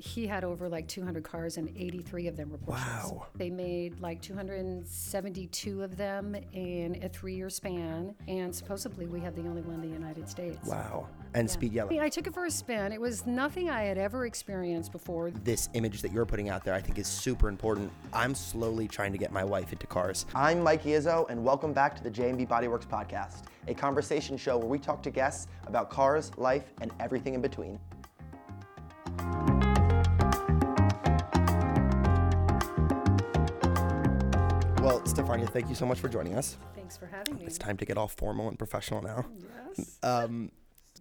He had over like 200 cars, and 83 of them were Porsches. Wow. They made like 272 of them in a three-year span, and supposedly we have the only one in the United States. Wow. And speed I yellow. mean, I took it for a spin. It was nothing I had ever experienced before. this image that you're putting out there, I think is super important. I'm slowly trying to get my wife into cars. I'm Mike Izzo, and welcome back to the J&B Bodyworks podcast, a conversation show where we talk to guests about cars, life, and everything in between. Stefania, thank you so much for joining us. Thanks for having me. It's time to get all formal and professional now. Yes. Um,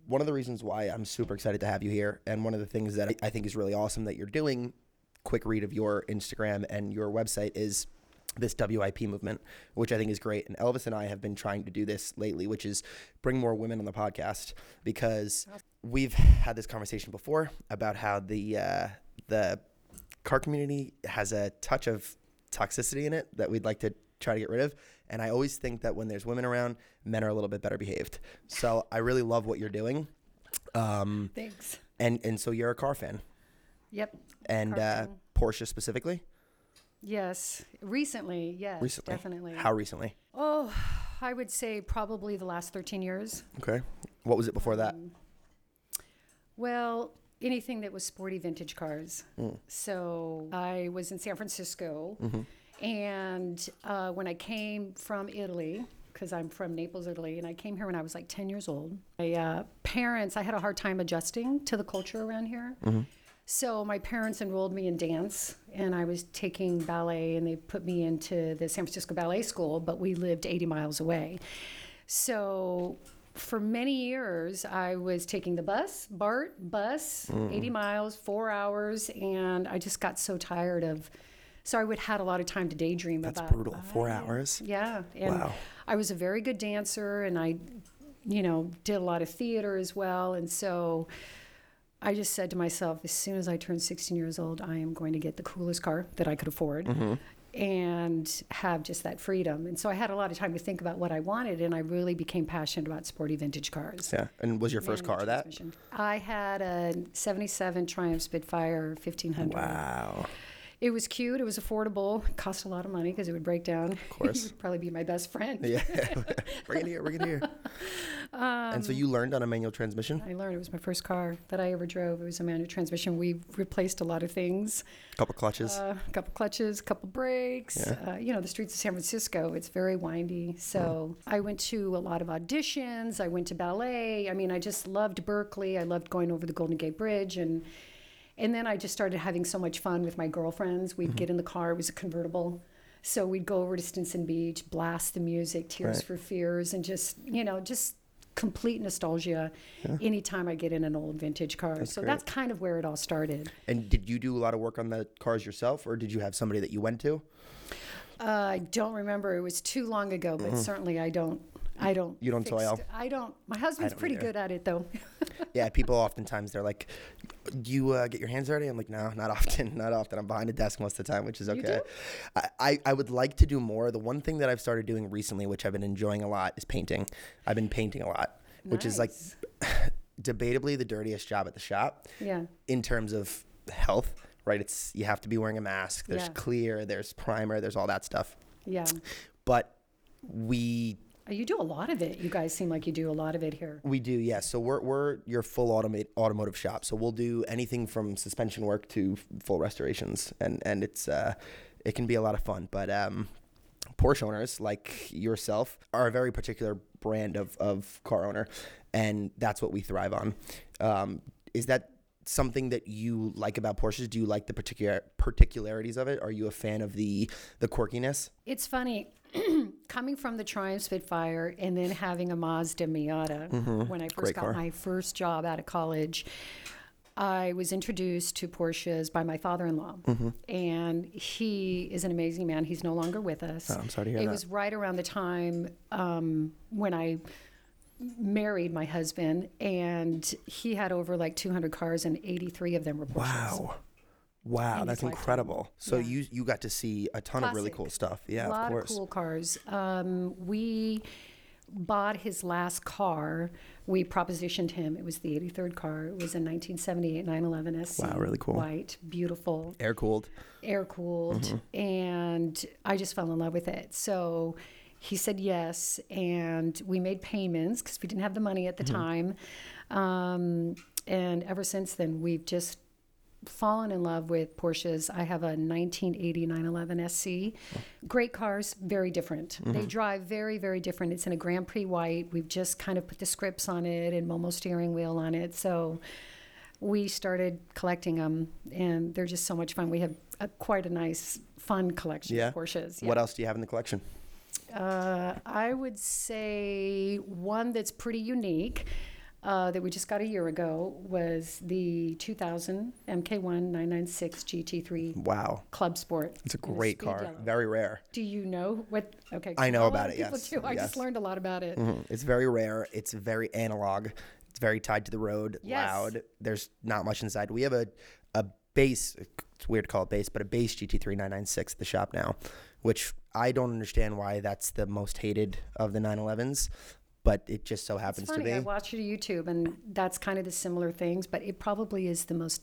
one of the reasons why I'm super excited to have you here, and one of the things that I think is really awesome that you're doing, quick read of your Instagram and your website, is this WIP movement, which I think is great. And Elvis and I have been trying to do this lately, which is bring more women on the podcast because we've had this conversation before about how the uh, the car community has a touch of toxicity in it that we'd like to try to get rid of. And I always think that when there's women around, men are a little bit better behaved. So I really love what you're doing. Um, Thanks. and and so you're a car fan, Yep. and uh. Porsche specifically. Yes. Recently, yes. Recently, Definitely. How recently? Oh, I would say probably the last 13 years. Okay. What was it before that? Um, Well, anything that was sporty vintage cars. Mm. So I was in San Francisco, Mm-hmm. and uh, when I came from Italy, because I'm from Naples, Italy, and I came here when I was like 10 years old. My uh, parents, I had a hard time adjusting to the culture around here. Mm-hmm. So my parents enrolled me in dance, and I was taking ballet, and they put me into the San Francisco Ballet School, but we lived 80 miles away. So for many years, I was taking the bus, BART bus, 80 miles, four hours, and I just got so tired of. So I would had a lot of time to daydream That's about. That's brutal. Four hours. Yeah, and Wow. I was a very good dancer, and I, you know, did a lot of theater as well, and so. I just said to myself, as soon as I turn 16 years old, I am going to get the coolest car that I could afford Mm-hmm. And have just that freedom. And so I had a lot of time to think about what I wanted, and I really became passionate about sporty vintage cars. Yeah. And was your first car that? I had a 77 Triumph Spitfire 1500. Wow. It was cute. It was affordable. It cost a lot of money because it would break down. Of course. would probably be my best friend. Yeah. bring it here. Bring it here. and so you learned on a manual transmission. I learned it was my first car that I ever drove. It was a manual transmission. We replaced a lot of things. A couple clutches. A couple clutches, a couple brakes. Uh, you know, the streets of San Francisco, it's very windy. So I went to a lot of auditions. I went to ballet. I mean, I just loved Berkeley. I loved going over the Golden Gate Bridge. And, and then I just started having so much fun with my girlfriends. We'd get in the car, it was a convertible. So we'd go over to Stinson Beach, blast the music, Tears Right. for Fears, and just, you know, just complete nostalgia anytime I get in an old vintage car. so great. that's kind of where it all started. and did you do a lot of work on the cars yourself, or did you have somebody that you went to? Uh, I don't remember. It was too long ago, but certainly I don't. I don't. You don't toil? I don't. My husband's don't pretty either. good at it, though. Yeah, people oftentimes they're like, "Do you uh, get your hands dirty?" I'm like, "No, not often, not often. I'm behind a desk most of the time, which is okay." I, I I would like to do more. The one thing that I've started doing recently, which I've been enjoying a lot, is painting. I've been painting a lot, which is like debatably the dirtiest job at the shop yeah. in terms of health. Right? It's you have to be wearing a mask. There's Yeah. clear. There's primer. There's all that stuff. Yeah. But we You do a lot of it. You guys seem like you do a lot of it here. We do, yes. So we're we're your full automate automotive shop. So we'll do anything from suspension work to full restorations, and and it's uh, it can be a lot of fun. But um, Porsche owners like yourself are a very particular brand of of car owner, and that's what we thrive on. Um, is that something that you like about Porsches? Do you like the particular particularities of it? Are you a fan of the the quirkiness? It's funny coming from the Triumph Spitfire and then having a Mazda Miata. When I first Mm-hmm. Great got car. my first job out of college, I was introduced to Porsches by my father-in-law, Mm-hmm. and he is an amazing man. He's no longer with us. Oh, I'm sorry to hear it that. was right around the time um, when I married my husband, and he had over like 200 cars, and 83 of them were Porsches. Wow. Wow, in that's incredible. So Yeah. you you got to see a ton of really cool stuff. Yeah, a lot of course. cool cars. Um, we bought his last car, we propositioned him. It was the 83rd car. It was a 1978 911 SC. Wow, really cool. White, beautiful, Air cooled. air cooled, and I just fell in love with it. So he said yes, and we made payments because we didn't have the money at the time. Um, and ever since then, we've just fallen in love with Porsches. I have a 1980 911 SC. Great cars, very different. They drive very, very different. It's in a Grand Prix white. We've just kind of put the scripts on it and Momo steering wheel on it. So we started collecting them, and they're just so much fun. We have a, quite a nice, fun collection Yeah. of Porsches. What else do you have in the collection? Uh, I would say one that's pretty unique uh, that we just got a year ago was the 2000 MK1 996 GT3 Wow. Club Sport. It's a great car. yellow. Very rare. Do you know what? Okay, I know about it, yes, do. I yes. just learned a lot about it. Mhm. It's very rare. It's very analog. It's very tied to the road, Yes. loud. There's not much inside. We have a, a base, it's weird to call it base, but a base GT3 996 at the shop now, which I don't understand why that's the most hated of the 911s, but it just so happens to be. I watched it on YouTube, and that's kind of the similar things, but it probably is the most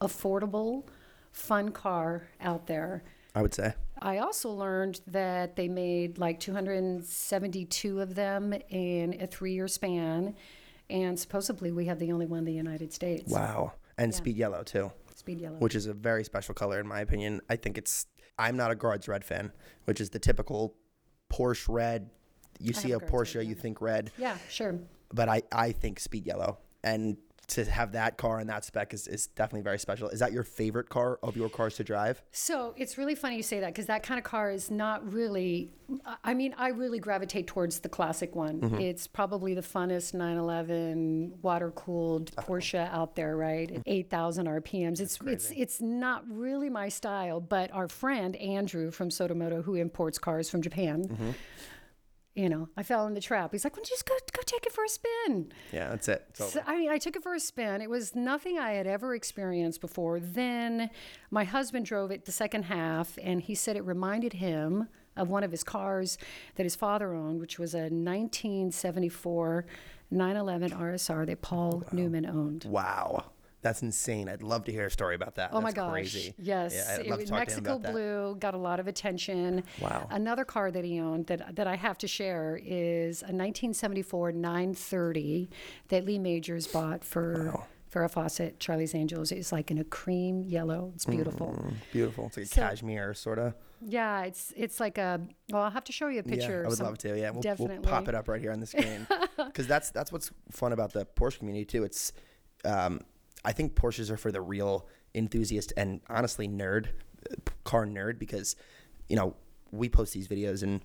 affordable, fun car out there. I would say. I also learned that they made like 272 of them in a three year span. And supposedly we have the only one in the United States. Wow. And speed yellow too. Speed yellow. which is a very special color in my opinion. I think it's. I'm not a Guards red fan, which is the typical Porsche red. You see a Porsche, you think red, yeah, sure. but I, I think speed yellow. And to have that car and that spec is, is definitely very special. Is that your favorite car of your cars to drive? So it's really funny you say that because that kind of car is not really. I mean, I really gravitate towards the classic one. Mm-hmm. It's probably the funnest 911 water cooled Porsche out there, right? At 8,000 RPMs. It's it's it's not really my style, but our friend Andrew from Sotomoto, who imports cars from Japan. Mm-hmm. You know, I fell in the trap. He's like, well, just go go take it for a spin?" Yeah, that's it. So. I mean, I took it for a spin. It was nothing I had ever experienced before. Then my husband drove it the second half, and he said it reminded him of one of his cars that his father owned, which was a 1974 911 RSR that Paul Newman owned. Wow. That's insane. I'd love to hear a story about that. Oh my gosh. crazy. Yes. Yeah, I'd love was to talk to him Mexico about that. Blue got a lot of attention. Wow. Another car that he owned that, that I have to share is a 1974 930 that Lee Majors bought for Farrah Fawcett, Charlie's Angels. It's like in a cream yellow. It's beautiful. Mm, beautiful. It's like a So- cashmere sort of. Yeah, it's it's like a. Well, I'll have to show you a picture. Yeah, I would some- love to. Yeah, we'll, we'll pop it up right here on the screen because that's that's what's fun about the Porsche community too. It's, um, I think Porsches are for the real enthusiast and honestly nerd, car nerd because, you know, we post these videos and.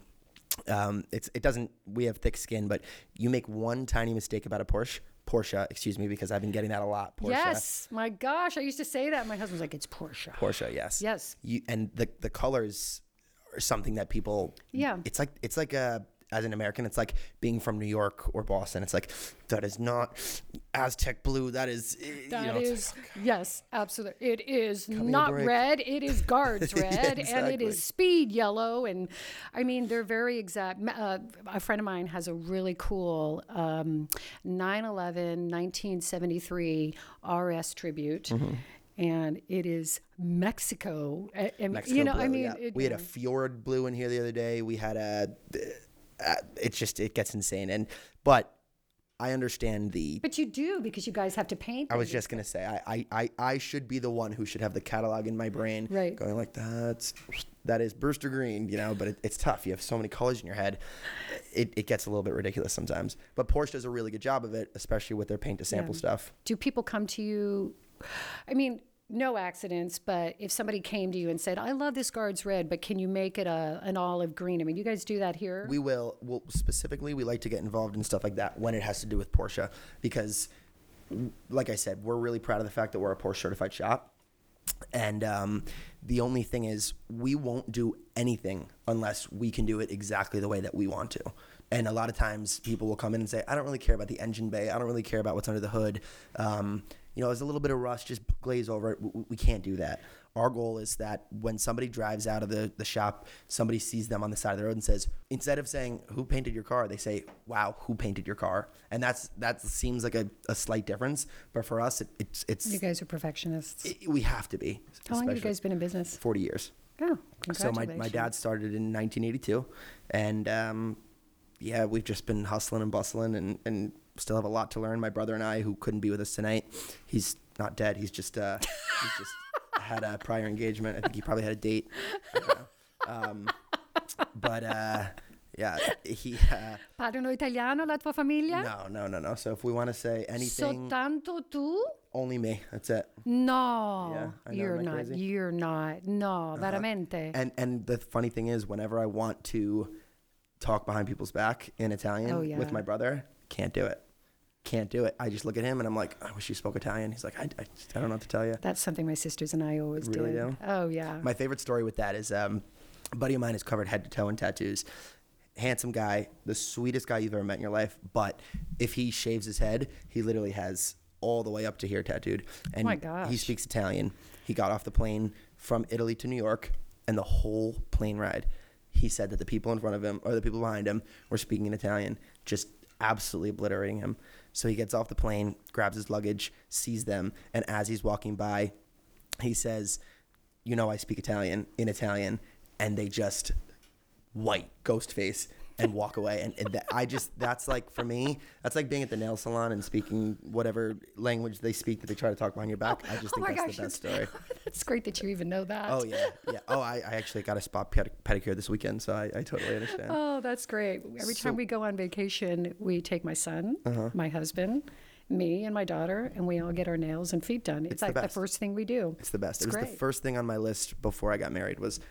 Um, it's it doesn't we have thick skin, but you make one tiny mistake about a Porsche, Porsche, excuse me, because I've been getting that a lot. Porsche, Yes, my gosh, I used to say that. My husband's like, it's Porsche. Porsche, yes, Yes. You and the the colors are something that people. Yeah. It's like it's like a as an American, it's like being from New York or Boston. It's like that is not Aztec blue. That is. eh, you That know, it's- is yes, absolutely. It is not red. It is guards Yeah, red, and it is speed yellow. And I mean, they're very exact. Uh, a friend of mine has a really cool um, 911 1973 RS tribute. Mm-hmm. And it is Mexico. Mean, Mexico you know, I mean, yeah. it- we had a fjord blue in here the other day. We had a. Uh, it's just it gets insane, and but I understand the. but you do because you guys have to paint. I was just gonna say I, I, I, I should be the one who should have the catalog in my brain, Right. Going like that's that is Brewster Green, you know. But it, it's tough. You have so many colors in your head. It, it gets a little bit ridiculous sometimes. But Porsche does a really good job of it, especially with their paint to sample Yeah. stuff. do people come to you i mean no accidents but if somebody came to you and said i love this guards red but can you make it a, an olive green i mean you guys do that here We will. Well, specifically, we like to get involved in stuff like that when it has to do with Porsche, because, like I said, we're really proud of the fact that we're a Porsche certified shop. And um, the only thing is, we won't do anything unless we can do it exactly the way that we want to. And a lot of times, people will come in and say, "I don't really care about the engine bay. I don't really care about what's under the hood." Um, you know, there's a little bit of rust, just glaze over it. We, we can't do that. Our goal is that when somebody drives out of the, the shop, somebody sees them on the side of the road and says, instead of saying, who painted your car? They say, wow, who painted your car? And that's, that seems like a, a slight difference. But for us, it, it's, it's, You guys are perfectionists. it- we have to be. How long have you guys been in business? 40 years. Oh, So my, my dad started in 1982, and um, yeah, we've just been hustling and bustling, and, and still have a lot to learn. My brother and I, who couldn't be with us tonight, he's not dead. He's just uh, he's just had a prior engagement. I think he probably had a date. I don't know. Um, but uh, yeah, he. Uh, Parlano italiano la tua famiglia? no, no, no, no. So if we want to say anything, Soltanto tu? only me. That's it. No, Yeah, know, you're not. crazy? Uh-huh. You're not. No, veramente. And and the funny thing is, whenever I want to talk behind people's back in Italian Oh, yeah. with my brother, can't do it. Can't do it. I just look at him and I'm like, I wish you spoke Italian. He's like, I, I, I don't know what to tell you. That's something my sisters and I always Really did. do? Oh yeah. My favorite story with that is um, a buddy of mine is covered head to toe in tattoos. Handsome guy, the sweetest guy you've ever met in your life. But if he shaves his head, he literally has all the way up to here tattooed. And my he speaks Italian. He got off the plane from Italy to New York, and the whole plane ride, he said that the people in front of him or the people behind him were speaking in Italian, just absolutely obliterating him. So he gets off the plane, grabs his luggage, sees them, and as he's walking by, he says, "You know, I speak Italian in Italian," and they just white ghost face and walk away. And, and that, I just that's like for me, that's like being at the nail salon and speaking whatever language they speak that they try to talk behind your back. I just Oh think that's gosh, the best story. That's great that you even know that. Oh yeah, yeah. Oh, I, I actually got a spot pedicure this weekend, so I, I totally understand. Oh, that's great. Every So- time we go on vacation, we take my son, Uh-huh. my husband, me, and my daughter, and we all get our nails and feet done. It's, It's like the, best. first thing we do. It's the best. It's it was the first thing on my list before I got married was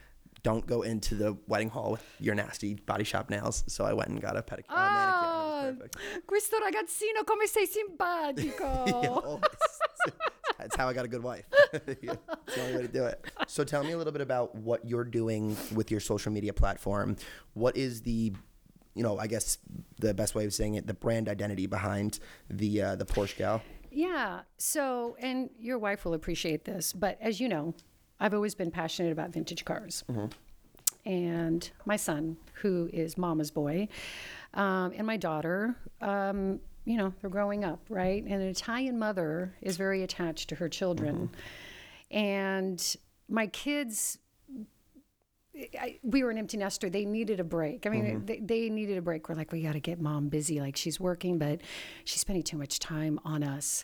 don't go into the wedding hall with your nasty body shop nails. So I went and got a pedicure. Ah, manicure. It was perfect. questo ragazzino come sei simpatico. Yeah, oh, That's how I got a good wife. Yeah, That's the only way to do it. So tell me a little bit about what you're doing with your social media platform. What is the, you know, I guess the best way of saying it, the brand identity behind the uh, the Porsche gal? Yeah. So, and your wife will appreciate this, but as you know, I've always been passionate about vintage cars. And my son, who is mama's boy, um, and my daughter, um, you know, they're growing up, right? And an Italian mother is very attached to her children. And my kids I, we were an empty nester. They needed a break. I mean, they, they needed a break. We're like, we got to get mom busy. Like she's working, but she's spending too much time on us.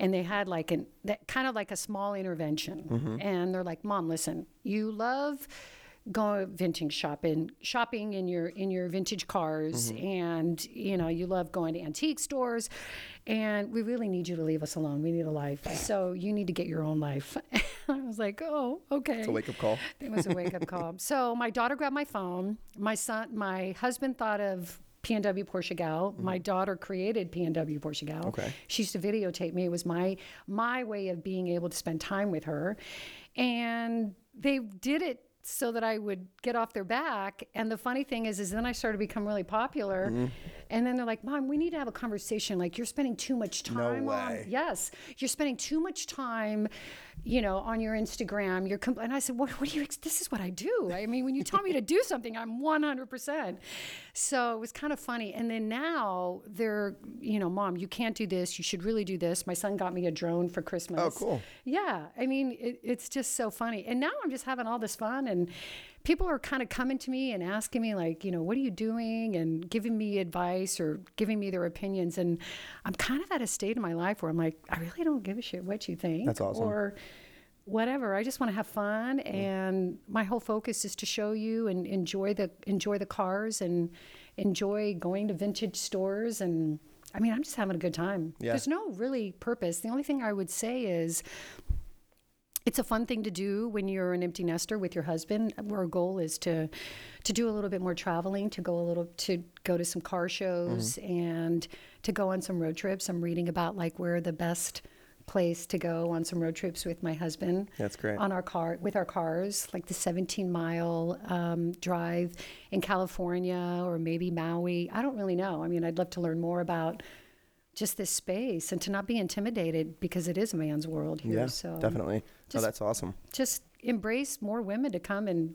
And they had like an that kind of like a small intervention. Mm-hmm. And they're like, mom, listen, you love going vintage shopping, shopping in your in your vintage cars, mm-hmm. and you know you love going to antique stores. And we really need you to leave us alone. We need a life. So you need to get your own life. I was like, oh, okay. It's a wake up call. It was a wake up call. So my daughter grabbed my phone. My son, my husband thought of PNW Porsche Gal. Mm-hmm. My daughter created PNW Porsche Gal. Okay. She used to videotape me. It was my my way of being able to spend time with her, and they did it so that I would get off their back. And the funny thing is, is then I started to become really popular. Mm-hmm. And then they're like, "Mom, we need to have a conversation. Like you're spending too much time on way. yes, you're spending too much time, you know, on your Instagram. You're compl-. and I said, what, what do you? Ex- this is what I do. I mean, when you tell me to do something, I'm 100. percent So it was kind of funny. And then now they're, you know, mom, you can't do this. You should really do this. My son got me a drone for Christmas. Oh, cool. Yeah, I mean, it, it's just so funny. And now I'm just having all this fun, and people are kind of coming to me and asking me, like, you know, what are you doing, and giving me advice or giving me their opinions. And I'm kind of at a state in my life where I'm like, I really don't give a shit what you think. That's awesome. Or whatever. I just want to have fun, and my whole focus is to show you and enjoy the enjoy the cars and enjoy going to vintage stores and. I mean, I'm just having a good time. Yeah. There's no really purpose. The only thing I would say is it's a fun thing to do when you're an empty nester with your husband. Our goal is to to do a little bit more traveling, to go a little to go to some car shows and to go on some road trips. I'm reading about like where the best place to go on some road trips with my husband. That's great. On our car with our cars, like the 17 mile um, drive in California or maybe Maui. I don't really know. I mean, I'd love to learn more about just this space and to not be intimidated because it is a man's world here. Yeah, so definitely. oh, that's awesome. just embrace more women to come and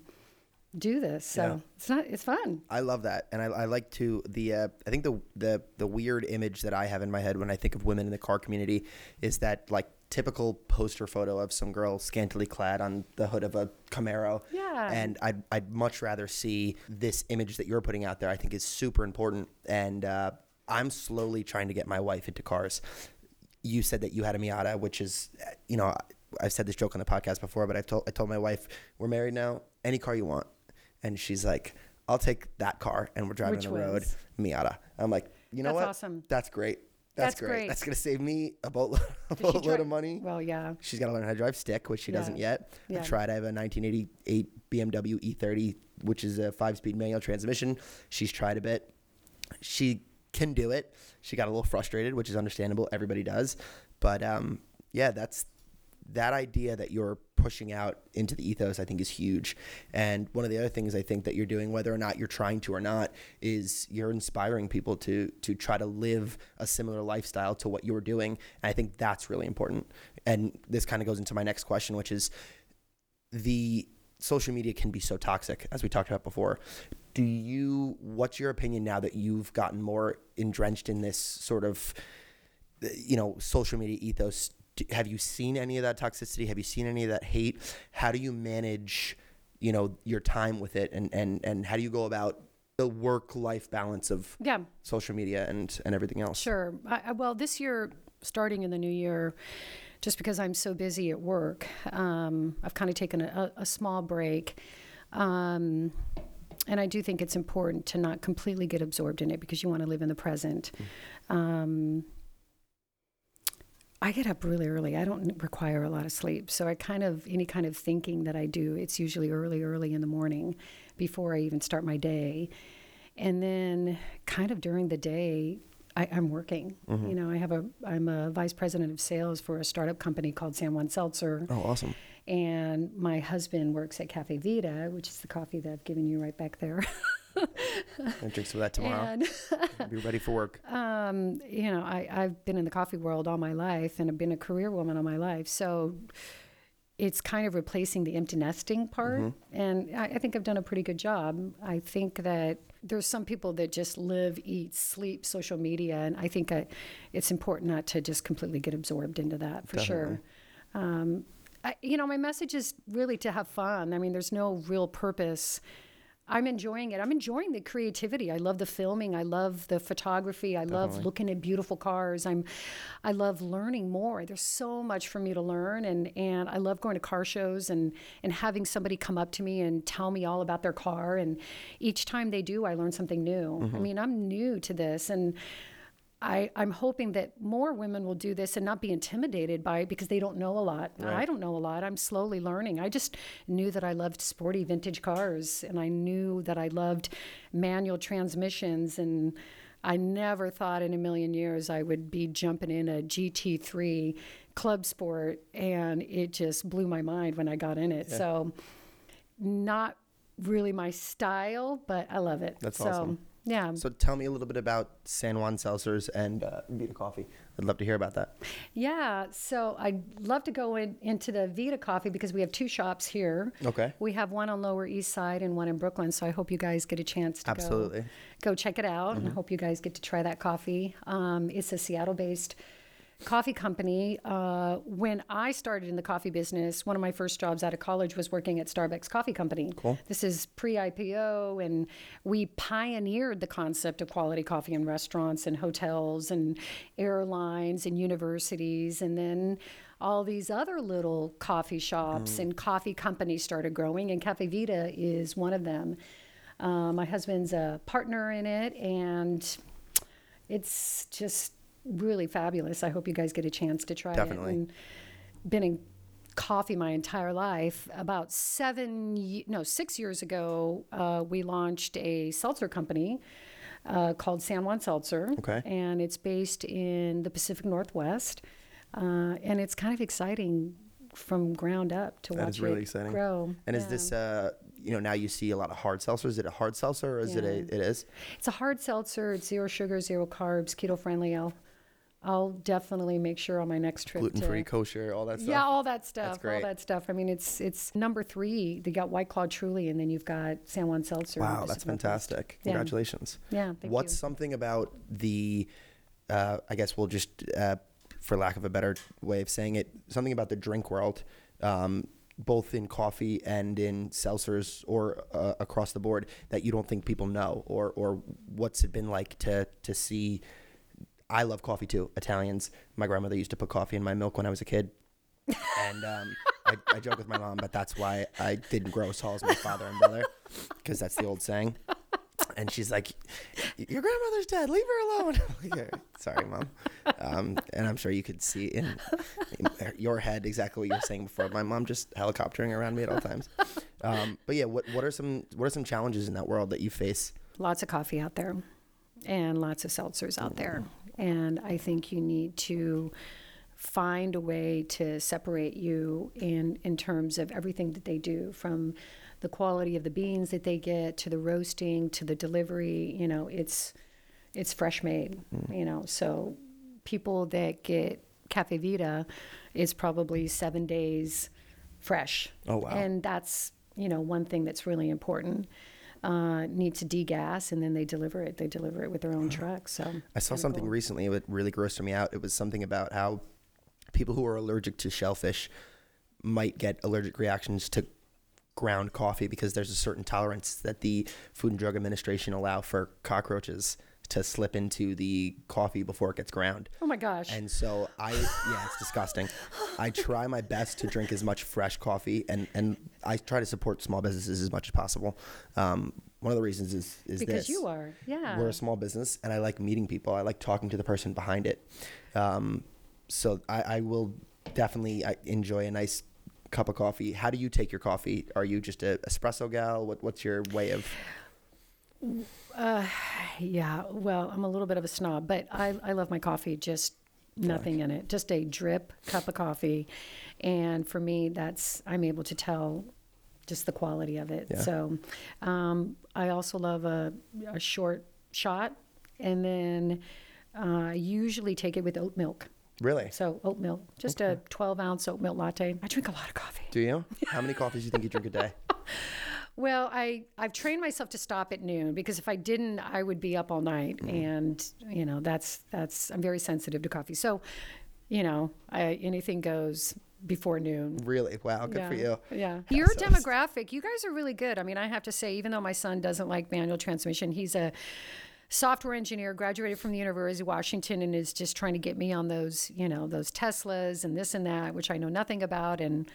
do this. So Yeah. it's not it's fun. I love that, and I, I like to the. Uh, I think the the the weird image that I have in my head when I think of women in the car community is that like typical poster photo of some girl scantily clad on the hood of a Camaro. Yeah. And I'd I'd much rather see this image that you're putting out there. I think is super important, and uh, I'm slowly trying to get my wife into cars. You said that you had a Miata, which is, you know, I've said this joke on the podcast before, but I told I told my wife we're married now. Any car you want, and she's like, "I'll take that car," and we're driving Which on the road, was? Miata. I'm like, you know what? That's what? awesome. That's great. That's, That's great. great. That's gonna save me a boatload, a boatload dri- of money. Well, yeah. She's got to learn how to drive stick, which she doesn't yet. Yeah. I tried. I have a 1988 BMW E30, which is a five-speed manual transmission. She's tried a bit. She can do it. She got a little frustrated, which is understandable. Everybody does. But um, yeah, that's that idea that you're pushing out into the ethos. I think is huge. And one of the other things I think that you're doing, whether or not you're trying to or not, is you're inspiring people to to try to live a similar lifestyle to what you're doing. And I think that's really important. And this kind of goes into my next question, which is the social media can be so toxic as we talked about before do you what's your opinion now that you've gotten more entrenched in this sort of you know social media ethos have you seen any of that toxicity have you seen any of that hate how do you manage you know your time with it and and and how do you go about the work life balance of Yeah. social media and and everything else Sure. I, I, well, this year, starting in the new year, just because I'm so busy at work, um, I've kind of taken a, a small break. Um, and I do think it's important to not completely get absorbed in it because you want to live in the present. Um, I get up really early. I don't require a lot of sleep. So I kind of, any kind of thinking that I do, it's usually early, early in the morning before I even start my day. And then kind of during the day, I, I'm working. You know, I have a, I'm a vice president of sales for a startup company called San Juan Seltzer. oh awesome And my husband works at Cafe Vita, which is the coffee that I've given you right back there. and drink some of that tomorrow and be ready for work um, you know, I, I've been in the coffee world all my life and I've been a career woman all my life. So it's kind of replacing the empty nesting part. And I, I think I've done a pretty good job. I think that there's some people that just live, eat, sleep social media. And I think I, it's important not to just completely get absorbed into that for sure. Um, I, you know, my message is really to have fun. I mean, there's no real purpose. I'm enjoying it. I'm enjoying the creativity. I love the filming. I love the photography. I love looking at beautiful cars. I'm, I love learning more. There's so much for me to learn, and and I love going to car shows and and having somebody come up to me and tell me all about their car. And each time they do, I learn something new. I mm-hmm. mean, I'm new to this, and I, I'm hoping that more women will do this and not be intimidated by it because they don't know a lot. I don't know a lot. I'm slowly learning. I just knew that I loved sporty vintage cars and I knew that I loved manual transmissions and I never thought in a million years I would be jumping in a GT3 club sport and it just blew my mind when I got in it. So not really my style, but I love it. That's so, awesome. Yeah. So tell me a little bit about San Juan Seltzers and uh, Vita Coffee. I'd love to hear about that. Yeah, so I'd love to go in, into the Vita Coffee because we have two shops here. Okay. We have one on Lower East Side and one in Brooklyn. So I hope you guys get a chance to Absolutely. go go check it out, and I hope you guys get to try that coffee. Um, it's a Seattle-based coffee company. Uh, when I started in the coffee business, one of my first jobs out of college was working at Starbucks Coffee Company. Cool. This is pre-IPO, and we pioneered the concept of quality coffee in restaurants and hotels and airlines and universities, and then all these other little coffee shops and coffee companies started growing, and Cafe Vita is one of them. Uh, my husband's a partner in it, and it's just really fabulous. I hope you guys get a chance to try Definitely. it. And been in coffee my entire life. About seven, no, six years ago, uh, we launched a seltzer company uh, called San Juan Seltzer. Okay. And it's based in the Pacific Northwest. Uh, and it's kind of exciting from ground up to That watch is really it exciting. grow. And is this, uh, you know, now you see a lot of hard seltzers. Is it a hard seltzer or is it a, it is? It's a hard seltzer. It's zero sugar, zero carbs, keto friendly. I'll definitely make sure on my next trip Gluten free, kosher, all that stuff. yeah, all that stuff, all great. All that stuff. I mean, it's it's number three. They got White Claw Truly, and then you've got San Juan Seltzer. Wow, that's fantastic. Congratulations. Yeah, thank What's you. something about the, uh, I guess we'll just, uh, for lack of a better way of saying it, something about the drink world, um, both in coffee and in seltzers or uh, across the board that you don't think people know, or or what's it been like to to see? I love coffee too. Italians. My grandmother used to put coffee in my milk when I was a kid. and um, I, I joke with my mom, but that's why I didn't grow as tall as my father and brother, because that's the old saying. And she's like, "Your grandmother's dead. Leave her alone." Sorry, mom. Um, and I'm sure you could see in, in your head exactly what you were saying before. My mom just helicoptering around me at all times. Um, but yeah, what what are some what are some challenges in that world that you face? lots of coffee out there and lots of seltzers out there. And I think you need to find a way to separate you in, in terms of everything that they do from the quality of the beans that they get to the roasting to the delivery. You know, it's, it's fresh made, mm-hmm. you know, so people that get Cafe Vita is probably seven days fresh. Oh, wow. And that's, you know, one thing that's really important. Uh, need to degas and then they deliver it. They deliver it with their own truck. So I saw something cool. recently that really grossed me out. It was something about how people who are allergic to shellfish might get allergic reactions to ground coffee because there's a certain tolerance that the Food and Drug Administration allow for cockroaches to slip into the coffee before it gets ground. Oh my gosh. And so I, yeah, it's disgusting. I try my best to drink as much fresh coffee, and and I try to support small businesses as much as possible. Um, one of the reasons is is because this. you are. Yeah. We're a small business, and I like meeting people. I like talking to the person behind it. Um, so I, I will definitely enjoy a nice cup of coffee. How do you take your coffee? Are you just a espresso gal? What, what's your way of? Yeah, well, I'm a little bit of a snob, but I, I love my coffee, just nothing in it, just a drip cup of coffee. And for me, that's, I'm able to tell just the quality of it. Yeah. So um, I also love a, a short shot. And then uh, I usually take it with oat milk. Really? So oat milk, just a 12 ounce oat milk latte. I drink a lot of coffee. Do you? How many coffees do you think you drink a day? Well, I I've trained myself to stop at noon because if I didn't, I would be up all night, mm-hmm. and you know that's that's I'm very sensitive to coffee. So, you know, I, anything goes before noon. Really? Wow. Good for you. Yeah. Your demographic, you guys are really good. I mean, I have to say, even though my son doesn't like manual transmission, he's a software engineer, graduated from the University of Washington, and is just trying to get me on those, you know, those Teslas and this and that, which I know nothing about, and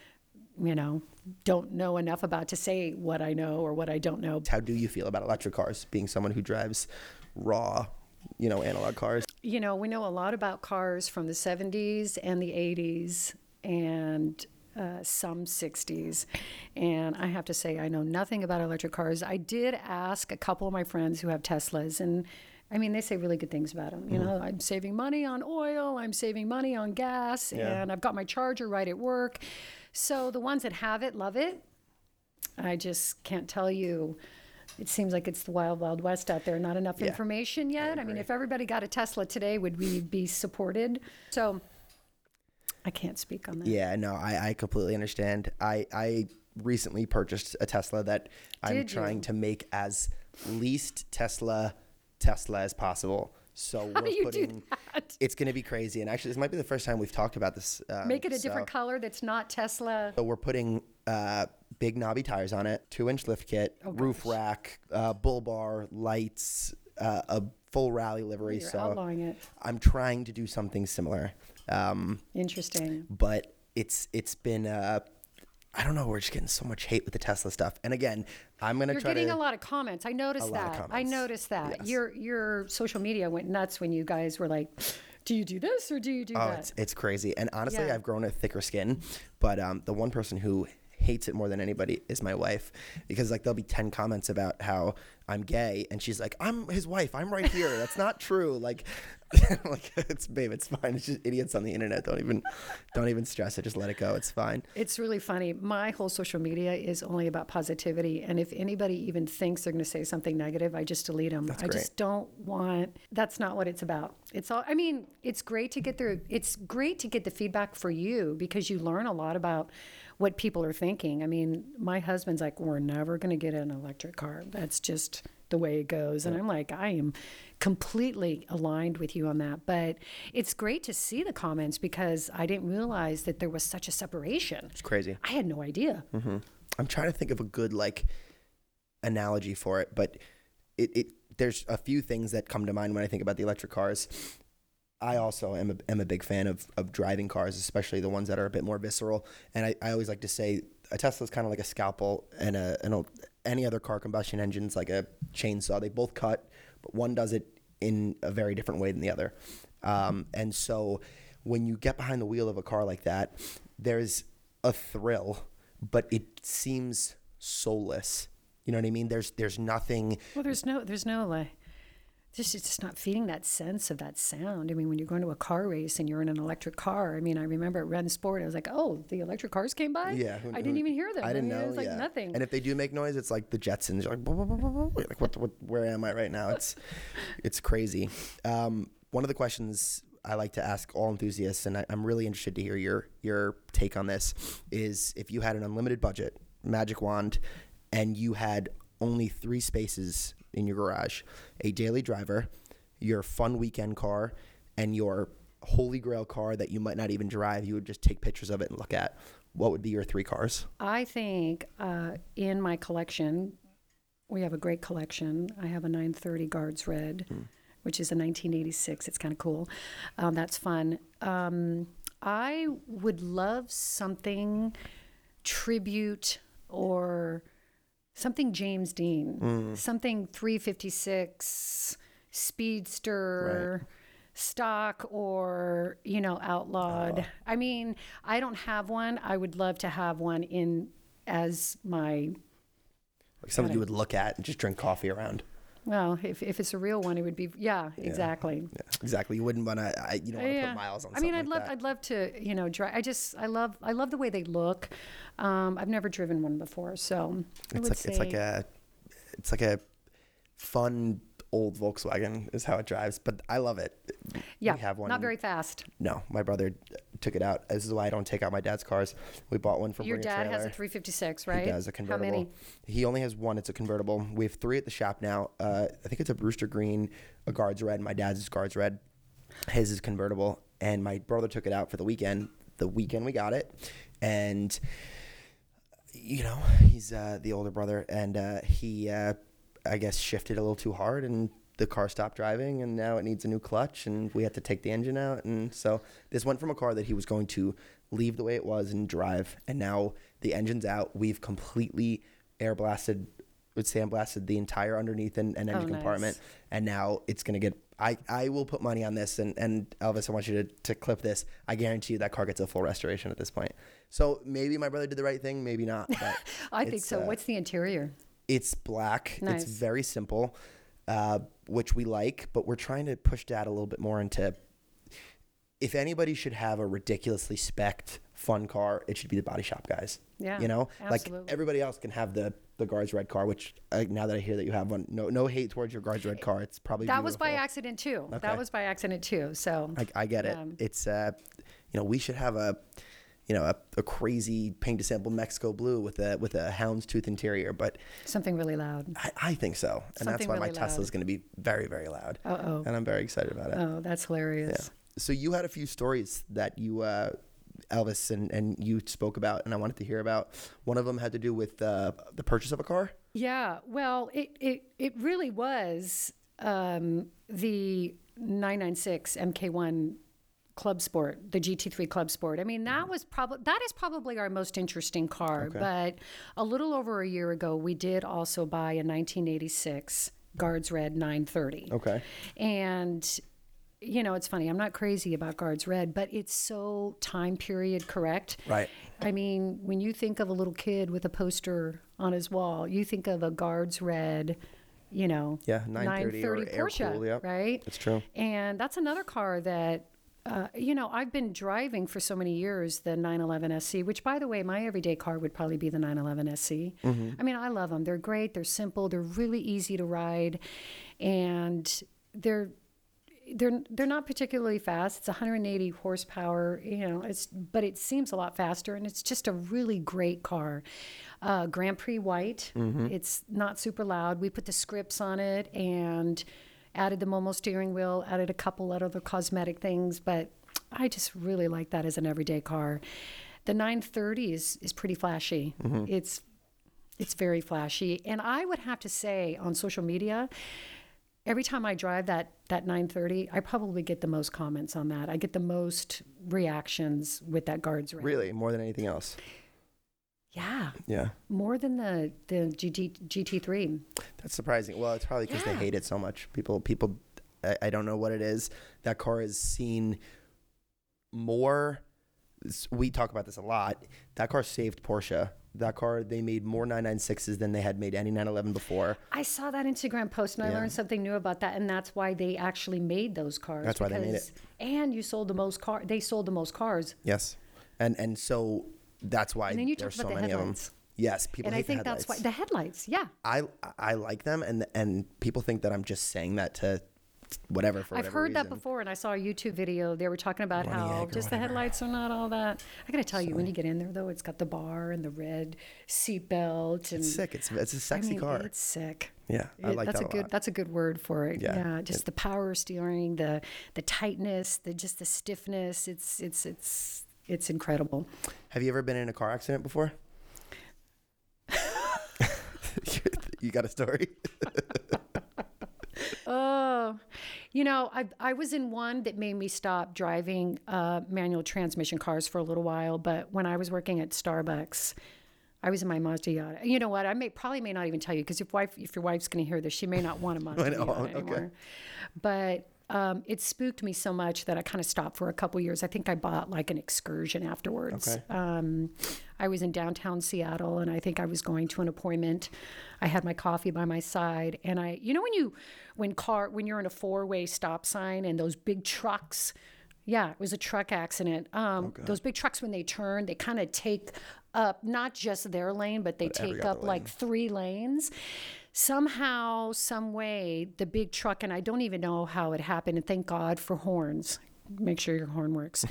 you know, don't know enough about to say what I know or what I don't know. How do you feel about electric cars? Being someone who drives raw, you know, analog cars. You know, we know a lot about cars from the 70s and the 80s and uh, some 60s. And I have to say, I know nothing about electric cars. I did ask a couple of my friends who have Teslas, and I mean, they say really good things about them. You know, I'm saving money on oil, I'm saving money on gas, Yeah. and I've got my charger right at work. So the ones that have it love it. I just can't tell you. It seems like it's the wild, wild west out there. Not enough Yeah, information yet. I, mean, if everybody got a Tesla today, would we be supported? So I can't speak on that. Yeah, no, I, I completely understand. I, I recently purchased a Tesla that I'm Did you? trying to make as least Tesla Tesla as possible. So How we're do you putting do that? it's going to be crazy. And actually, this might be the first time we've talked about this. Um, Make it a so- different color that's not Tesla. So we're putting uh, big knobby tires on it, two inch lift kit, Oh, roof rack, uh, bull bar, lights, uh, a full rally livery. You're so outlawing it. I'm trying to do something similar. Um, Interesting. but it's it's been uh, I don't know. We're just getting so much hate with the Tesla stuff. And again, I'm gonna try You're getting to. a lot of comments. I noticed A lot of that. I noticed that. Yes. Your your social media went nuts when you guys were like, "Do you do this or do you do Oh, that?" it's it's crazy. And honestly, Yeah. I've grown a thicker skin. But um, the one person who hates it more than anybody is my wife because like there'll be 10 comments about how I'm gay and she's like I'm his wife I'm right here that's not true like like it's babe it's fine it's just idiots on the internet don't even don't even stress it just let it go it's fine It's really funny. My whole social media is only about positivity. And if anybody even thinks they're going to say something negative, I just delete them. I great. just don't want, that's not what it's about. It's all, I mean, it's great to get their, it's great to get the feedback for you because you learn a lot about what people are thinking. I mean, my husband's like, we're never going to get an electric car. That's just the way it goes. And I'm like, I am completely aligned with you on that. But it's great to see the comments because I didn't realize that there was such a separation. it's crazy I had no idea. Mm-hmm. I'm trying to think of a good like analogy for it, but it, it there's a few things that come to mind when I think about the electric cars. I also am a, am a big fan of, of driving cars, especially the ones that are a bit more visceral. And I, I always like to say a Tesla is kind of like a scalpel, and a, and a any other car combustion engine's like a chainsaw. They both cut, but one does it in a very different way than the other. Um, and so when you get behind the wheel of a car like that, there's a thrill, but it seems soulless. You know what I mean? There's there's nothing. Well, there's no, there's no like, just it's just not feeding that sense of that sound. I mean, when you're going to a car race and you're in an electric car, I mean, I remember at Rennsport, I was like, oh, the electric cars came by. Yeah, who- I didn't who- even hear them. I didn't mean, know. It was like yeah. nothing. And if they do make noise, it's like the Jetsons. You're like, "Blah, blah, blah, blah, blah." like what, what? Where am I right now? It's it's crazy. Um, one of the questions I like to ask all enthusiasts, and I, I'm really interested to hear your your take on this, is if you had an unlimited budget, magic wand, and you had only three spaces in your garage, a daily driver, your fun weekend car, and your holy grail car that you might not even drive, you would just take pictures of it and look at. What would be your three cars? I think uh, in my collection, we have a great collection. I have a 930 Guards Red, which is a 1986. It's kind of cool. Um, that's fun. Um, I would love something tribute or something James Dean, hmm. something 356 speedster. Stock or you know outlawed. Oh. I mean, I don't have one. I would love to have one in as my Like something you would look at and just drink coffee around. Well. If, if it's a real one, it would be yeah, exactly. Yeah, exactly. You wouldn't want to. You don't want to Yeah. put miles on. I mean, I'd love. I'd love to, you know, drive. I just, I love, I love the way they look. Um, I've never driven one before, so It's like say it's like a, it's like a fun old Volkswagen is how it drives. But I love it. yeah, we have one. not very fast. No, my brother took it out. This is why I don't take out my dad's cars. We bought one from Your Bring a dad has a 356, right? He does a convertible. How many? He only has one. It's a convertible. We have three at the shop now. Uh, I think it's a Brewster Green, a Guards Red. My dad's is Guards Red. His is convertible, and my brother took it out for the weekend. The weekend we got it, and you know he's uh, the older brother, and uh, he uh, I guess shifted a little too hard, and the car stopped driving, and now it needs a new clutch, and we had to take the engine out, and so this went from a car that he was going to leave the way it was and drive, and now the engine's out. We've completely air blasted, would sandblasted the entire underneath and, and engine Oh, nice. compartment, and now it's gonna get. I, I will put money on this, and, and Elvis, I want you to, to clip this. I guarantee you that car gets a full restoration at this point. So maybe my brother did the right thing, maybe not. But I think so. uh, What's the interior? it's black. Nice. It's very simple, uh, which we like, but we're trying to push that a little bit more into. If anybody should have a ridiculously specced fun car, it should be the body shop guys. Yeah, you know, absolutely. like everybody else can have the the guards red car. Which uh, now that I hear that you have one, no no hate towards your guards red car. It's probably That was by accident too. Okay. That was by accident too. So I, I get it. Yeah. It's uh, you know, we should have a, you know, a, a crazy paint to sample Mexico blue with a with a houndstooth interior, but something really loud. I, I think so, and that's Something why my really Tesla is going to be very very loud, Uh oh. and I'm very excited about it. Oh, that's hilarious. So you had a few stories that you. Uh, Elvis and, and you spoke about, and I wanted to hear about. One of them had to do with uh, the purchase of a car. Yeah, well, it it, it really was um, the 996 MK1 Club Sport, the GT3 Club Sport. I mean, that mm-hmm. was probably that is probably our most interesting car. But a little over a year ago, we did also buy a 1986 Guards Red 930. Okay. and you know, it's funny. I'm not crazy about Guards Red, but it's so time period correct. Right. I mean, when you think of a little kid with a poster on his wall, you think of a Guards Red, you know, Yeah, 930 or air Porsche, yep. right? That's true. And that's another car that, uh, you know, I've been driving for so many years the 911 SC, which, by the way, my everyday car would probably be the 911 SC. Mm-hmm. I mean, I love them. They're great. They're simple. They're really easy to ride, and they're they're they're not particularly fast. It's 180 horsepower, you know. It's but it seems a lot faster, and it's just a really great car. Uh, Grand Prix white. It's not super loud. We put the scripts on it and added the Momo steering wheel. Added a couple other cosmetic things, but I just really like that as an everyday car. The 930 is is pretty flashy. Mm-hmm. It's it's very flashy, and I would have to say on social media every time I drive that that 930, I probably get the most comments on that. I get the most reactions with that guards. Really, more than anything else. Yeah, Yeah. more than the the GT, GT3. That's surprising. Well, it's probably because Yeah. they hate it so much. People, people, I, I don't know what it is. That car is seen more. We talk about this a lot. That car saved Porsche. That car, they made more 996s than they had made any 911 before. I saw that Instagram post and I Yeah. learned something new about that, and that's why they actually made those cars. That's why they made it. And you sold the most car. They sold the most cars. Yes. And and so that's why And then you there's so many of them. Yes, people and I think that's why the headlights. Yeah, I I like them, and and people think that I'm just saying that to whatever for I've whatever heard that before, and I saw a YouTube video. They were talking about how just the headlights are not all that. I got to tell you, when you get in there, though, it's got the bar and the red seatbelt, and It's sick. It's it's a I sexy mean, car. it's sick. Yeah, I like that's that a a good. lot. That's a good word for it. Yeah. Yeah, just the power steering, the the tightness, the just the stiffness. It's it's it's it's incredible. Have you ever been in a car accident before? you got a story? Oh, you know, I I was in one that made me stop driving uh, manual transmission cars for a little while. But when I was working at Starbucks, I was in my Mazda. You know what? I may probably may not even tell you because if wife if your wife's going to hear this, she may not want a Mazda okay. anymore. But um, it spooked me so much that I kind of stopped for a couple years. I think I bought like an excursion afterwards. Okay. Um, I was in downtown Seattle, and I think I was going to an appointment. I had my coffee by my side, and I, you know, when you, when car, when you're in a four-way stop sign and those big trucks, yeah, it was a truck accident. Um, those big trucks, when they turn, they kind of take up not just their lane, but they every take up like three lanes. Somehow, some way, the big truck, and I don't even know how it happened. And thank God for horns. Make sure your horn works.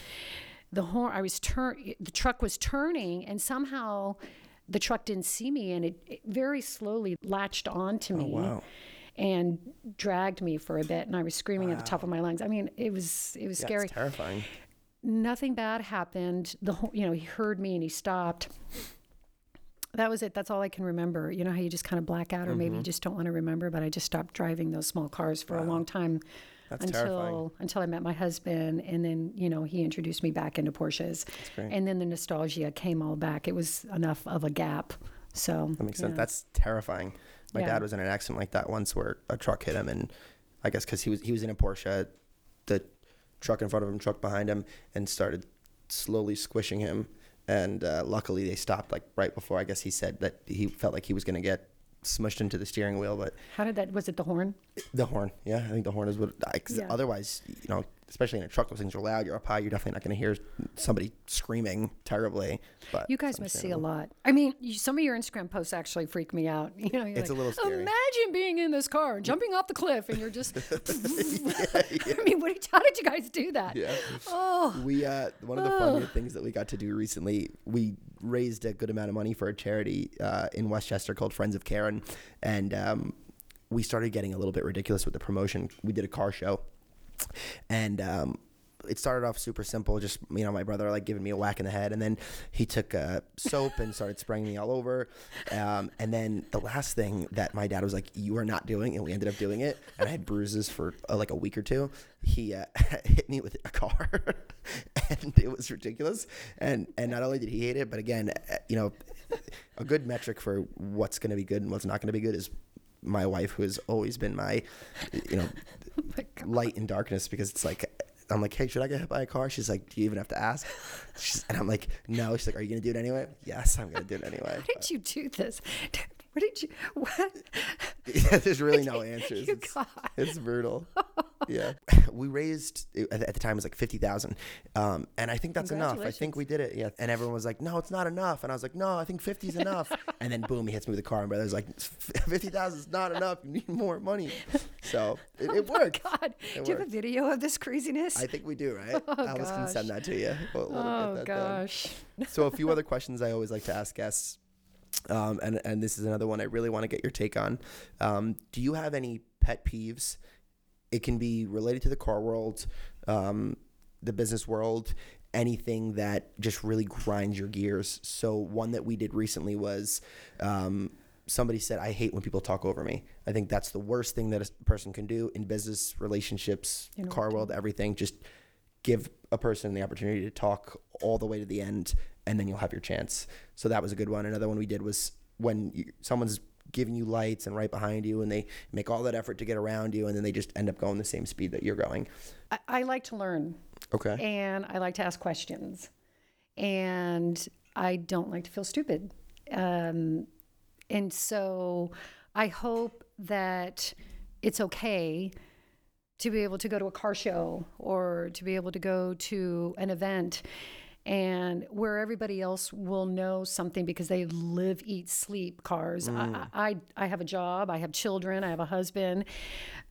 The horn, I was turn, the truck was turning, and somehow the truck didn't see me, and it, it very slowly latched onto oh, me Oh, wow. and dragged me for a bit. And I was screaming at the top of my lungs. I mean, it was it was Yeah, scary it's terrifying. nothing bad happened. The whole, you know, he heard me and he stopped. That was it. That's all I can remember. You know how you just kind of black out, or maybe Mm-hmm. you just don't want to remember. But I just stopped driving those small cars for a long time That's until terrifying. until I met my husband, and then you know he introduced me back into Porsches, great. and then the nostalgia came all back. It was enough of a gap. So That makes sense. That's terrifying. My Yeah. dad was in an accident like that once where a truck hit him, and I guess because he was he was in a Porsche, the truck in front of him, truck behind him, and started slowly squishing him. And uh, luckily, they stopped like right before. I guess he said that he felt like he was going to get smushed into the steering wheel, but How did that? Was it the horn? the horn, yeah, I think the horn is what. I, 'cause Yeah. Otherwise, you know, especially in a truck, those things are loud. You're up high. You're definitely not going to hear somebody screaming terribly. But You guys must see a lot. I mean, you, some of your Instagram posts actually freak me out. You know, you're It's a little scary. Imagine being in this car, jumping off the cliff, and you're just. I mean, what? How did you guys do that? Yeah. Oh, We uh, one of the funnier things that we got to do recently, we raised a good amount of money for a charity uh, in Westchester called Friends of Karen, and um, we started getting a little bit ridiculous with the promotion. We did a car show, and um, it started off super simple. Just you know, my brother like giving me a whack in the head, and then he took uh, soap and started spraying me all over. Um, and then the last thing that my dad was like, "You are not doing," and we ended up doing it, and I had bruises for uh, like a week or two. He uh, hit me with a car, and it was ridiculous. And and not only did he hate it, but again, uh, you know, a good metric for what's going to be good and what's not going to be good is my wife, who has always been my, you know, Oh God. light and darkness because it's like I'm like, hey, should I get hit by a car? She's like, do you even have to ask? She's, and I'm like, no. She's like, are you gonna do it anyway? Yes, I'm gonna do it anyway. How did you do this? What did you? What? yeah, there's really no answers. You It's, it's brutal. yeah, we raised at the time it was like fifty thousand, um, and I think that's enough. I think we did it. Yeah, and everyone was like, "No, it's not enough," and I was like, "No, I think 50 is enough." and then boom, he hits me with a car, and brother's like, 50,000 is not enough. You need more money." So it, it worked. Oh God, It do you have a video of this craziness? I think we do, right? Alice can send that to you. We'll- we'll oh get that done. gosh. so a few other questions I always like to ask guests, um, and and this is another one I really want to get your take on. Um, do you have any pet peeves? It can be related to the car world, um, the business world, anything that just really grinds your gears. So one that we did recently was. Um, Somebody said, I hate when people talk over me. I think that's the worst thing that a person can do in business, relationships, car world, everything. Just give a person the opportunity to talk all the way to the end and then you'll have your chance so that was a good one. Another one we did was when you, someone's giving you lights and right behind you and they make all that effort to get around you and then they just end up going the same speed that you're going. I, I like to learn, okay. And I like to ask questions, and I don't like to feel stupid. Um, and so I hope that it's okay to be able to go to a car show or to be able to go to an event and where everybody else will know something because they live, eat, sleep cars. I, I, I have a job, I have children, I have a husband,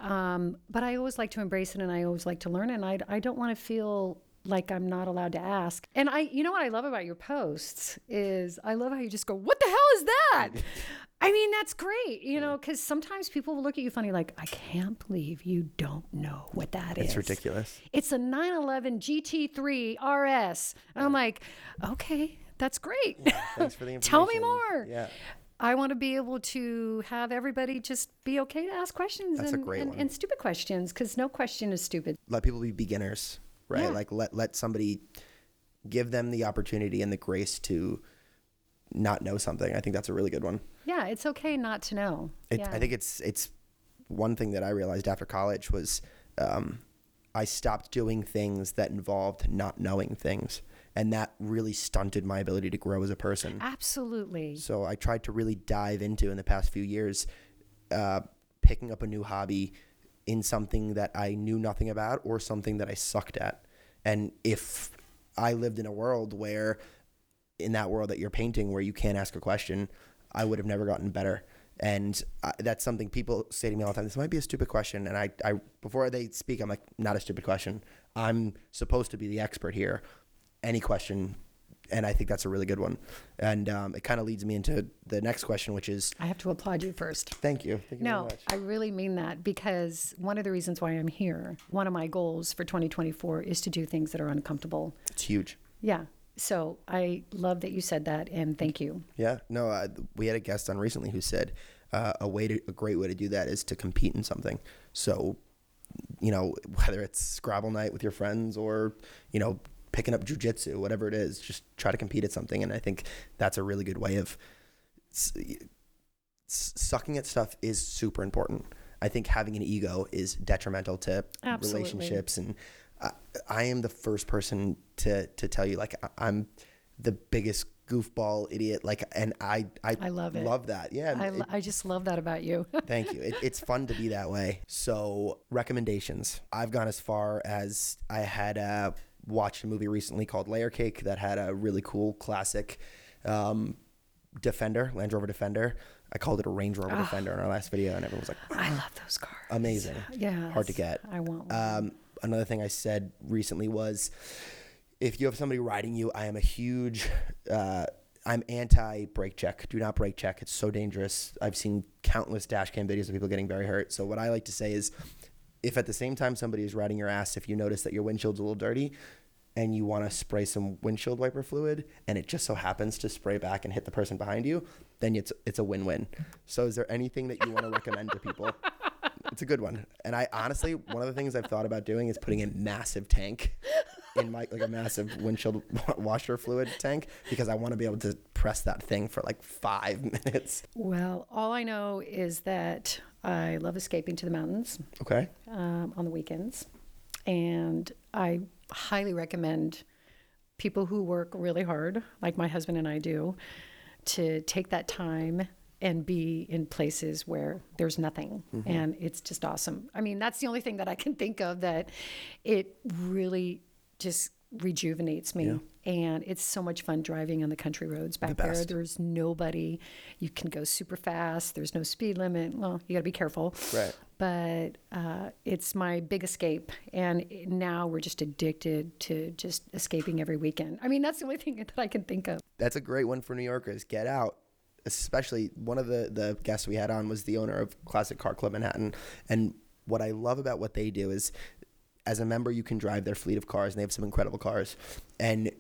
um, but I always like to embrace it and I always like to learn. And I, I don't want to feel like I'm not allowed to ask. And I, you know what I love about your posts is I love how you just go, "What the hell is that?" I mean, that's great, you know, because sometimes people will look at you funny, like, "I can't believe you don't know what that is." it's ridiculous It's a 911 GT3 RS. And I'm like, okay, that's great. thanks for the information Tell me more. yeah I want to be able to have everybody just be okay to ask questions That's a and, great and, one. and stupid questions because no question is stupid. let people be beginners right Yeah. like let let somebody give them the opportunity and the grace to not know something i think that's a really good one Yeah, it's okay not to know. It, yeah. I think it's it's one thing that I realized after college was um, I stopped doing things that involved not knowing things, and that really stunted my ability to grow as a person. Absolutely. So I tried to really dive into in the past few years, uh, picking up a new hobby in something that I knew nothing about or something that I sucked at. And if I lived in a world where, in that world that you're painting, where you can't ask a question, I would have never gotten better. And I, that's something people say to me all the time. This might be a stupid question, and I, I before they speak, I'm like, not a stupid question. I'm supposed to be the expert here. Any question and I think that's a really good one. And um, it kind of leads me into the next question, which is I have to applaud you first. thank you. Thank you No, very much. I really mean that because one of the reasons why I'm here, one of my goals for 2024 is to do things that are uncomfortable. It's huge. Yeah. So I love that you said that and thank you. Yeah. No, uh, we had a guest on recently who said uh, a way to a great way to do that is to compete in something. So, you know, whether it's Scrabble night with your friends or you know picking up jujitsu, whatever it is, just try to compete at something. And I think that's a really good way of s- sucking at stuff is super important. I think having an ego is detrimental to Absolutely. relationships, and I, I am the first person to to tell you like I- I'm the biggest goofball idiot. Like, and I I, I love it. Love that. Yeah. I, it- I just love that about you. Thank you. It, it's fun to be that way. So, recommendations. I've gone as far as I had uh, watched a movie recently called Layer Cake that had a really cool classic um, Defender, Land Rover Defender. I called it a Range Rover Defender in our last video, and everyone was like, I love those cars. amazing. Yeah. Hard to get. I want one. Um, another thing I said recently was if you have somebody riding you, I am a huge, uh, I'm anti brake check. Do not brake check. It's so dangerous. I've seen countless dash cam videos of people getting very hurt. So what I like to say is if at the same time somebody is riding your ass, if you notice that your windshield's a little dirty and you want to spray some windshield wiper fluid and it just so happens to spray back and hit the person behind you, then it's it's a win-win. So is there anything that you want to recommend to people? It's a good one. And I honestly, one of the things I've thought about doing is putting a massive tank in my like a massive windshield washer fluid tank because I want to be able to press that thing for like five minutes. Well, all I know is that I love escaping to the mountains Okay. um, on the weekends. And I highly recommend people who work really hard, like my husband and I do, to take that time and be in places where there's nothing. And it's just awesome. I mean, that's the only thing that I can think of that it really just rejuvenates me. And it's so much fun driving on the country roads back there. There's nobody. You can go super fast. There's no speed limit. Well, you got to be careful Right. but uh, it's my big escape. And now we're just addicted to just escaping every weekend. I mean, that's the only thing that I can think of. That's a great one for New Yorkers. Get out. Especially one of the the guests we had on was the owner of Classic Car Club Manhattan, and what I love about what they do is, as a member, you can drive their fleet of cars, and they have some incredible cars, and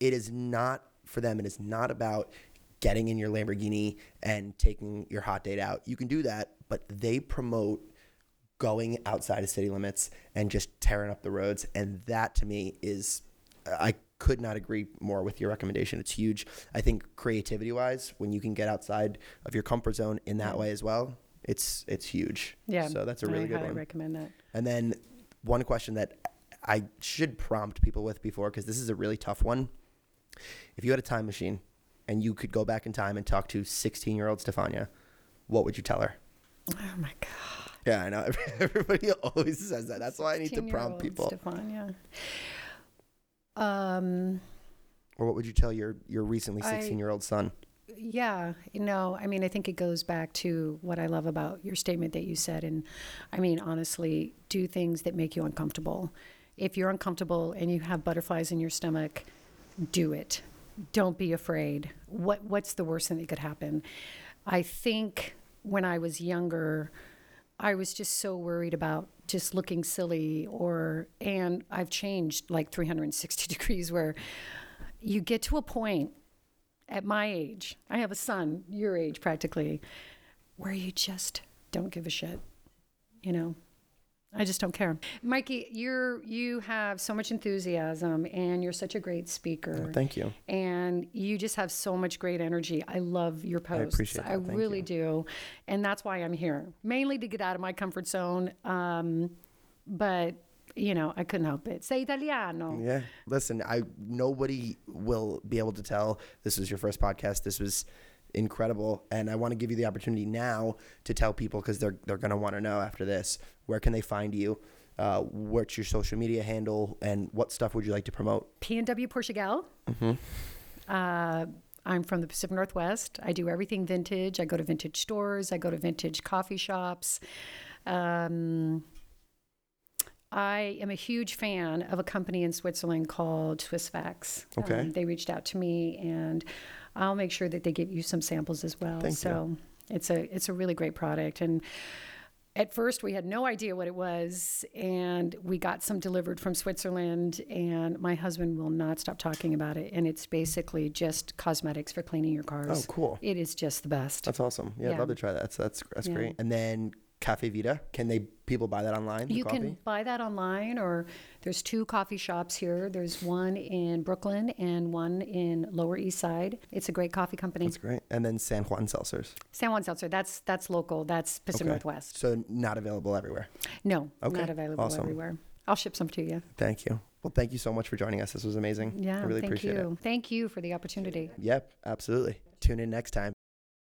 it is not for them. It is not about getting in your Lamborghini and taking your hot date out. You can do that, but they promote going outside of city limits and just tearing up the roads. And that to me is, I could not agree more with your recommendation. It's huge. I think creativity wise, when you can get outside of your comfort zone in that way as well, it's it's huge. Yeah. So that's a really I good one. recommend that. And then one question that I should prompt people with before, because this is a really tough one. If you had a time machine and you could go back in time and talk to 16 year old Stefania, what would you tell her? Oh my God. Yeah, I know. Everybody always says that. That's why I need to prompt 16-year-old people. Stefania. Um, Or what would you tell your, your recently 16 year old son? yeah, you know, I mean, I think it goes back to what I love about your statement that you said. And I mean, honestly, do things that make you uncomfortable. If you're uncomfortable and you have butterflies in your stomach, do it. Don't be afraid. What What's the worst thing that could happen? I think when I was younger, I was just so worried about just looking silly or and I've changed like 360 degrees where you get to a point at my age, I have a son, your age practically, where you just don't give a shit. You know, I just don't care. Mikey, you're you have so much enthusiasm and you're such a great speaker. Thank you. And you just have so much great energy. I love your posts. appreciate that. I Thank really you. do. And that's why I'm here, mainly to get out of my comfort zone. Um, but, you know, I couldn't help it. Say Italiano. Yeah. Listen, I nobody will be able to tell this was your first podcast. This was incredible, and I want to give you the opportunity now to tell people because they're they're gonna want to know after this. Where can they find you? Uh, what's your social media handle, and what stuff would you like to promote? P&W Portugal. Uh, I'm from the Pacific Northwest. I do everything vintage. I go to vintage stores. I go to vintage coffee shops. Um, I am a huge fan of a company in Switzerland called Swissvax. Okay. Um, they reached out to me, and I'll make sure that they give you some samples as well. Thank you. so it's a it's a really great product and. At first, we had no idea what it was, and we got some delivered from Switzerland. And my husband will not stop talking about it. And it's basically just cosmetics for cleaning your cars. Oh, cool. It is just the best. That's awesome. Yeah, I'd love to try that. That's that's, that's Yeah. great. And then Caffe Vita, can they people buy that online? You coffee? can buy that online, or there's two coffee shops here. There's one in Brooklyn and one in Lower East Side. It's a great coffee company. That's great. And then San Juan Seltzers. San Juan Seltzer. That's that's local. That's Pacific Okay. Northwest. So not available everywhere. No, Okay. not available Awesome. everywhere. I'll ship some to you. Thank you. Well, thank you so much for joining us. This was amazing. Yeah, I really thank appreciate you. it. Thank you for the opportunity. Yep, absolutely. Tune in next time.